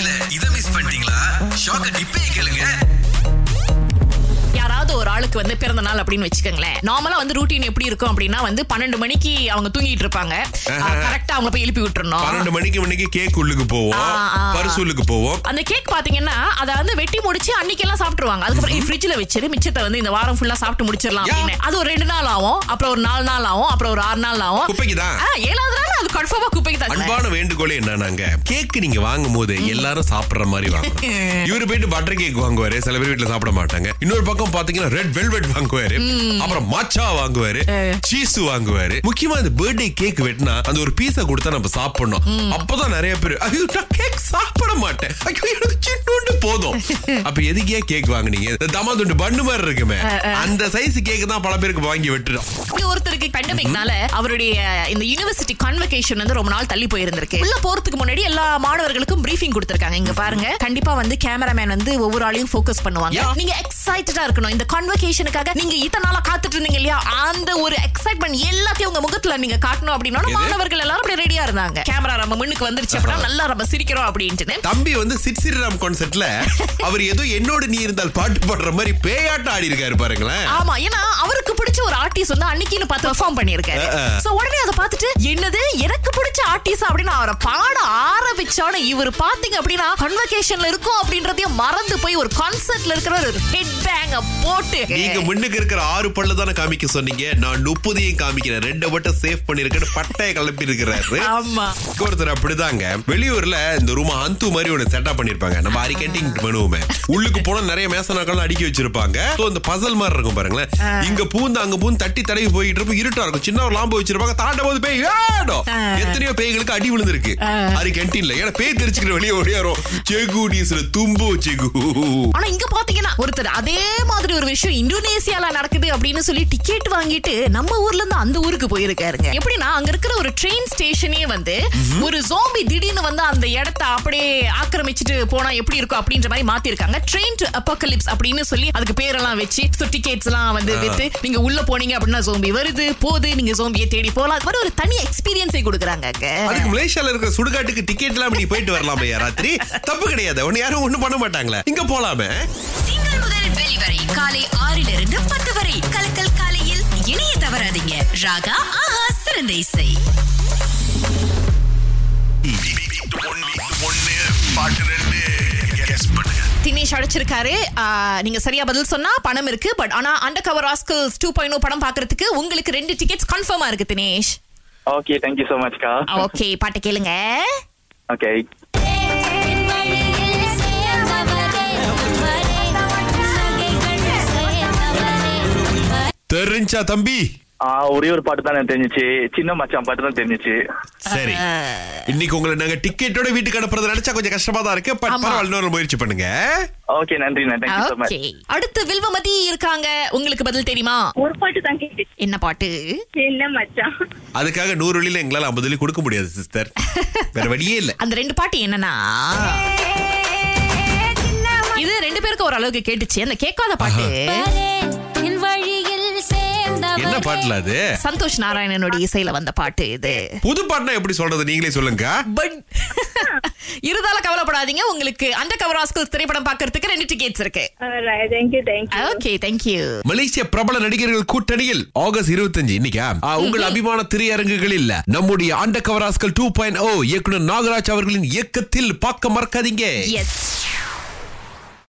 தெரியல இத மிஸ் பண்ணிட்டீங்களா? ஷாக்க டிப்பே கேளுங்க. யாராவது ஒரு ஆளுக்கு வந்து பிறந்த நாள் அப்படின்னு வச்சுக்கோங்களேன். நார்மலா வந்து ரூட்டீன் எப்படி இருக்கும் அப்படின்னா வந்து பன்னெண்டு மணிக்கு அவங்க தூங்கிட்டு இருப்பாங்க. கரெக்டா அவங்க போய் எழுப்பி விட்டுறணும். பன்னெண்டு மணிக்கு மணிக்கு கேக் உள்ளுக்கு போவோம். பரிசு உள்ளுக்கு போவோம். அந்த கேக் பாத்தீங்கன்னா அத வந்து வெட்டி முடிச்சு அன்னைக்கெல்லாம் சாப்பிட்டுருவாங்க. அதுக்கப்புறம் ஃப்ரிட்ஜ்ல வச்சிரு மிச்சத்தை வந்து இந்த வாரம் ஃபுல்லா சாப்பிட்டு முடிச்சிடலாம். அப்படின்னு. அது ஒரு ரெண்டு நாள் ஆகும் அப்புறம் ஒரு நாலு நாள் ஆகும் அப்புறம் ஒரு ஆறு நாள் ஆகும். ஏழாவது நாள் அது கன்ஃபார்மா குப்பைக்கு தான் அன்பான வேண்டுகோளே என்னன்னாங்க கேக் நீங்க வாங்கும் போது எல்லாரும் சாப்பிடுற மாதிரி வாங்கணும். இவரு போயிட்டு பட்டர் கேக் வாங்குவாரு சில பேர் வீட்டுல சாப்பிட மாட்டாங்க. இன்னொரு பக்கம் பாத்தீங்கன்னா ரெட் வெல்வெட் வாங்குவாரு அப்புறம் மச்சா வாங்குவாரு சீஸ் வாங்குவாரு. முக்கியமா இந்த பர்த்டே கேக் வெட்டினா அந்த ஒரு பீஸை கொடுத்தா நம்ம சாப்பிடணும். அப்பதான் நிறைய பேர் கேக் சாப்பிட மாட்டேன் சின்னோண்டு போதும். அப்ப எதுக்கே கேக் வாங்குனீங்க? இந்த தமா துண்டு பண்ணு மாதிரி இருக்குமே. அந்த சைஸ் கேக் தான் பல பேருக்கு வாங்கி வெட்டுறோம் இங்க ஒருத்தருக்கு பேண்டமிக்னால அவருடைய இந்த யூனிவர்சிட்டி கான்வெகேஷன் வந்து ரொம்ப நாள் தள்ளி போயிருந்திருக்கு. உள்ள போறதுக்கு முன்னாடி எல்லா மாணவர்களுக்கும் பிரீஃபிங் கொடுத்திருக்காங்க. இங்க பாருங்க. கண்டிப்பா வந்து கேமராமேன் வந்து ஒவ்வொரு ஆளையும் ஃபோக்கஸ் பண்ணுவாங்க. நீங்க எக்ஸைட்டடா இருக்கணும். இந்த கான்வெகேஷனுக்காக நீங்க இத்தனை நாளா காத்துட்டு இருந்தீங்க இல்லையா? அந்த ஒரு எக்ஸைட்மெண்ட் எல்லாத்தையும் உங்க முகத்துல நீங்க காட்டணும் அப்படின்னா? மாணவர்கள் எல்லாரும் அப்படி ரெடியா இருந்தாங்க. கேமரா நம்ம முன்னுக்கு வந்துருச்சு அப்படின்னா நல்லா நம்ம சிரிக்கிறோம் அப்படின்ட்டு தம்பி வந்து சிட் ஸ்ரீராம் கான்செர்ட்ல அவர் ஏதோ என்னோட நீ இருந்தால் பாட்டு பாடுற மாதிரி பேயாட்டம் ஆடி இருக்காரு பாருங்களேன். ஆமா ஏன்னா அவருக்கு பிடிச்ச ஒரு ஆர்டிஸ்ட் வந்து அன்னைக்குன்னு பார்த்து பெர்ஃபார்ம் அஹ். சோ உடனே அதை பார்த்துட்டு என்னது எனக்கு பிடிச்ச ஆர்டிஸ்ட் அப்படின்னு அவரை பாட ஆரம்பிச்சோன்னு இவர் பாத்தீங்க அப்படின்னா கன்வகேஷன்ல இருக்கும் அப்படின்றதையும் மறந்து போய் ஒரு கான்சர்ட்ல இருக்கிற ஒரு ஹெட் பேங்க போட்டு. நீங்க முன்னுக்கு இருக்கிற ஆறு பல்லு தானே காமிக்க சொன்னீங்க. நான் முப்பதையும் காமிக்கிறேன். ரெண்டு மட்டும் சேவ் பண்ணிருக்கேன்னு பட்டைய கிளப்பி இருக்கிறாரு ஆமா. ஒருத்தர் அப்படிதாங்க. வெளியூர்ல இந்த ரூம் அந்து மாதிரி ஒண்ணு செட்டப் பண்ணிருப்பாங்க நம்ம அரி கேண்டிங் பண்ணுவோமே உள்ளுக்கு போனா நிறைய மேசனாக்கள் அடுக்கி வச்சிருப்பாங்க. இந்த பசல் மாதிரி இருக்கும் பாருங்களேன். இங்க பூந்து அங்க பூந்து தட்டி தடவி போயிட்டு இருக்கும் இருட்டா இருக்கும். சின்ன ஒரு லாம்பு வச்சிருப்பாங்க. தாண்ட போது பேய் ஏடும் எத்தனையோ பேய்களுக்கு அடி விழுந்திருக்கு. அரி கேண்டீன்ல ஏன்னா பேய் தெரிச்சுக்கிற வெளியே ஓடியாரும். செகு டீஸ்ல தும்பு செகு. ஆனா இங்க பாத்தீங்கன்னா ஒருத்தர் அதே மாதிரி ஒரு விஷயம் இந்தோனேசியால நடக்குது அப்படின்னு சொல்லி டிக்கெட் வாங்கிட்டு நம்ம ஊர்ல இருந்து அந்த ஊருக்கு போயிருக்காருங்க. எப்படின்னா அங்க இருக்கிற ஒரு ட்ரெயின் ஸ்டேஷனே வந்து ஒரு ஜோம்பி திடீர்னு வந்து அந்த இடத்த அப்படியே ஆக்கிரமிச்சிட்டு போனா எப்படி இருக்கும் அப்படின்ற மாதிரி மாத்திருக்காங்க. ட்ரெயின் டு அப்படின்னு சொல்லி அதுக்கு பேரெல்லாம் வச்சு டிக்கெட்ஸ் எல்லாம் வந்து வித்து நீங்க உள்ள போனீங்க அப்படின்னா ஜோம்பி வருது போகுது நீங்க ஜோம்பியை தேடி போலாம் அது ஒரு தனி எக்ஸ்பீரியன்ஸை கொடுக்குறாங்க அதுக்கு மலேசியால இருக்கிற சுடுகாட்டுக்கு டிக்கெட் எல்லாம் நீ போயிட்டு வரலாமே ராத்திரி. தப்பு கிடையாது. ஒன்னு யாரும் ஒண்ணும் பண்ண மாட்டாங்களே. இங்க போலாமே. திங்கள் முதல் வெளிவரை காலை ஆறிலிருந்து பத்து வரை. கலக்கல் காலையில் இணைய தவறாதீங்க. ராகா ஆஹா சிறந்த இசை. தினேஷ் அழைச்சிருக்காரு நீங்க சரியா பதில் சொன்னா பணம் இருக்கு. பட் ஆனா அண்டர் கவர் ஆஸ்கல்ஸ் டூ பாயிண்ட் படம் பாக்குறதுக்கு உங்களுக்கு ரெண்டு டிக்கெட்ஸ் கன்ஃபார்மா இருக்கு Dinesh. Okay thank you so மச்க்கா okay பாட்டு கேளுங்க. ஓகே தெரிஞ்சா தம்பி. ஒரே ஒரு பாட்டு தான் எனக்கு தெரிஞ்சிச்சு. சின்ன மச்சான் பாட்டு தான் தெரிஞ்சிச்சு. சரி. இன்னைக்கு உங்களை நாங்க டிக்கெட்டோட வீட்டுக்கு அனுப்புறது நினைச்சா கொஞ்சம் கஷ்டமா தான் இருக்கு. பட். பரவாயில்ல முயற்சி பண்ணுங்க. ஓகே நன்றி ஓகே அடுத்து வில்வமதி இருக்காங்க. உங்களுக்கு பதில் தெரியுமா? ஒரு பாட்டு தான் கேட்டுச்சு. என்ன பாட்டு? என்ன மச்சான். அதுக்காக நூறு வழியில எங்களால ஐம்பது வழி கொடுக்க முடியாது சிஸ்டர் வேற வழியே இல்ல. அந்த ரெண்டு பாட்டு என்னன்னா இது ரெண்டு பேருக்கு ஒரு அளவுக்கு கேட்டுச்சு. அந்த கேட்காத பாட்டு. பாட்டுல அது? சந்தோஷ் நாராயணனோட இசையில வந்த பாட்டு இது. புது பாட்டுனா எப்படி சொல்றது? நீங்களே சொல்லுங்க. பட் இருந்தாலும் கவலைப்படாதீங்க. உங்களுக்கு அந்த கவர் ஆஸ்கல்ஸ் திரைப்படம் பார்க்கிறதுக்கு ரெண்டு டிக்கெட்ஸ் இருக்கு. ஓகே தேங்க்யூ மலேசிய பிரபல நடிகர்கள் கூட்டணியில் ஆகஸ்ட் இருபத்தஞ்சு இன்னைக்கா? உங்கள் அபிமான திரையரங்குகளில் நம்முடைய ஆண்ட கவராஸ்கள் டூ பாயிண்ட் ஓ இயக்குனர் நாகராஜ் அவர்களின் இயக்கத்தில் பார்க்க மறக்காதீங்க. எஸ்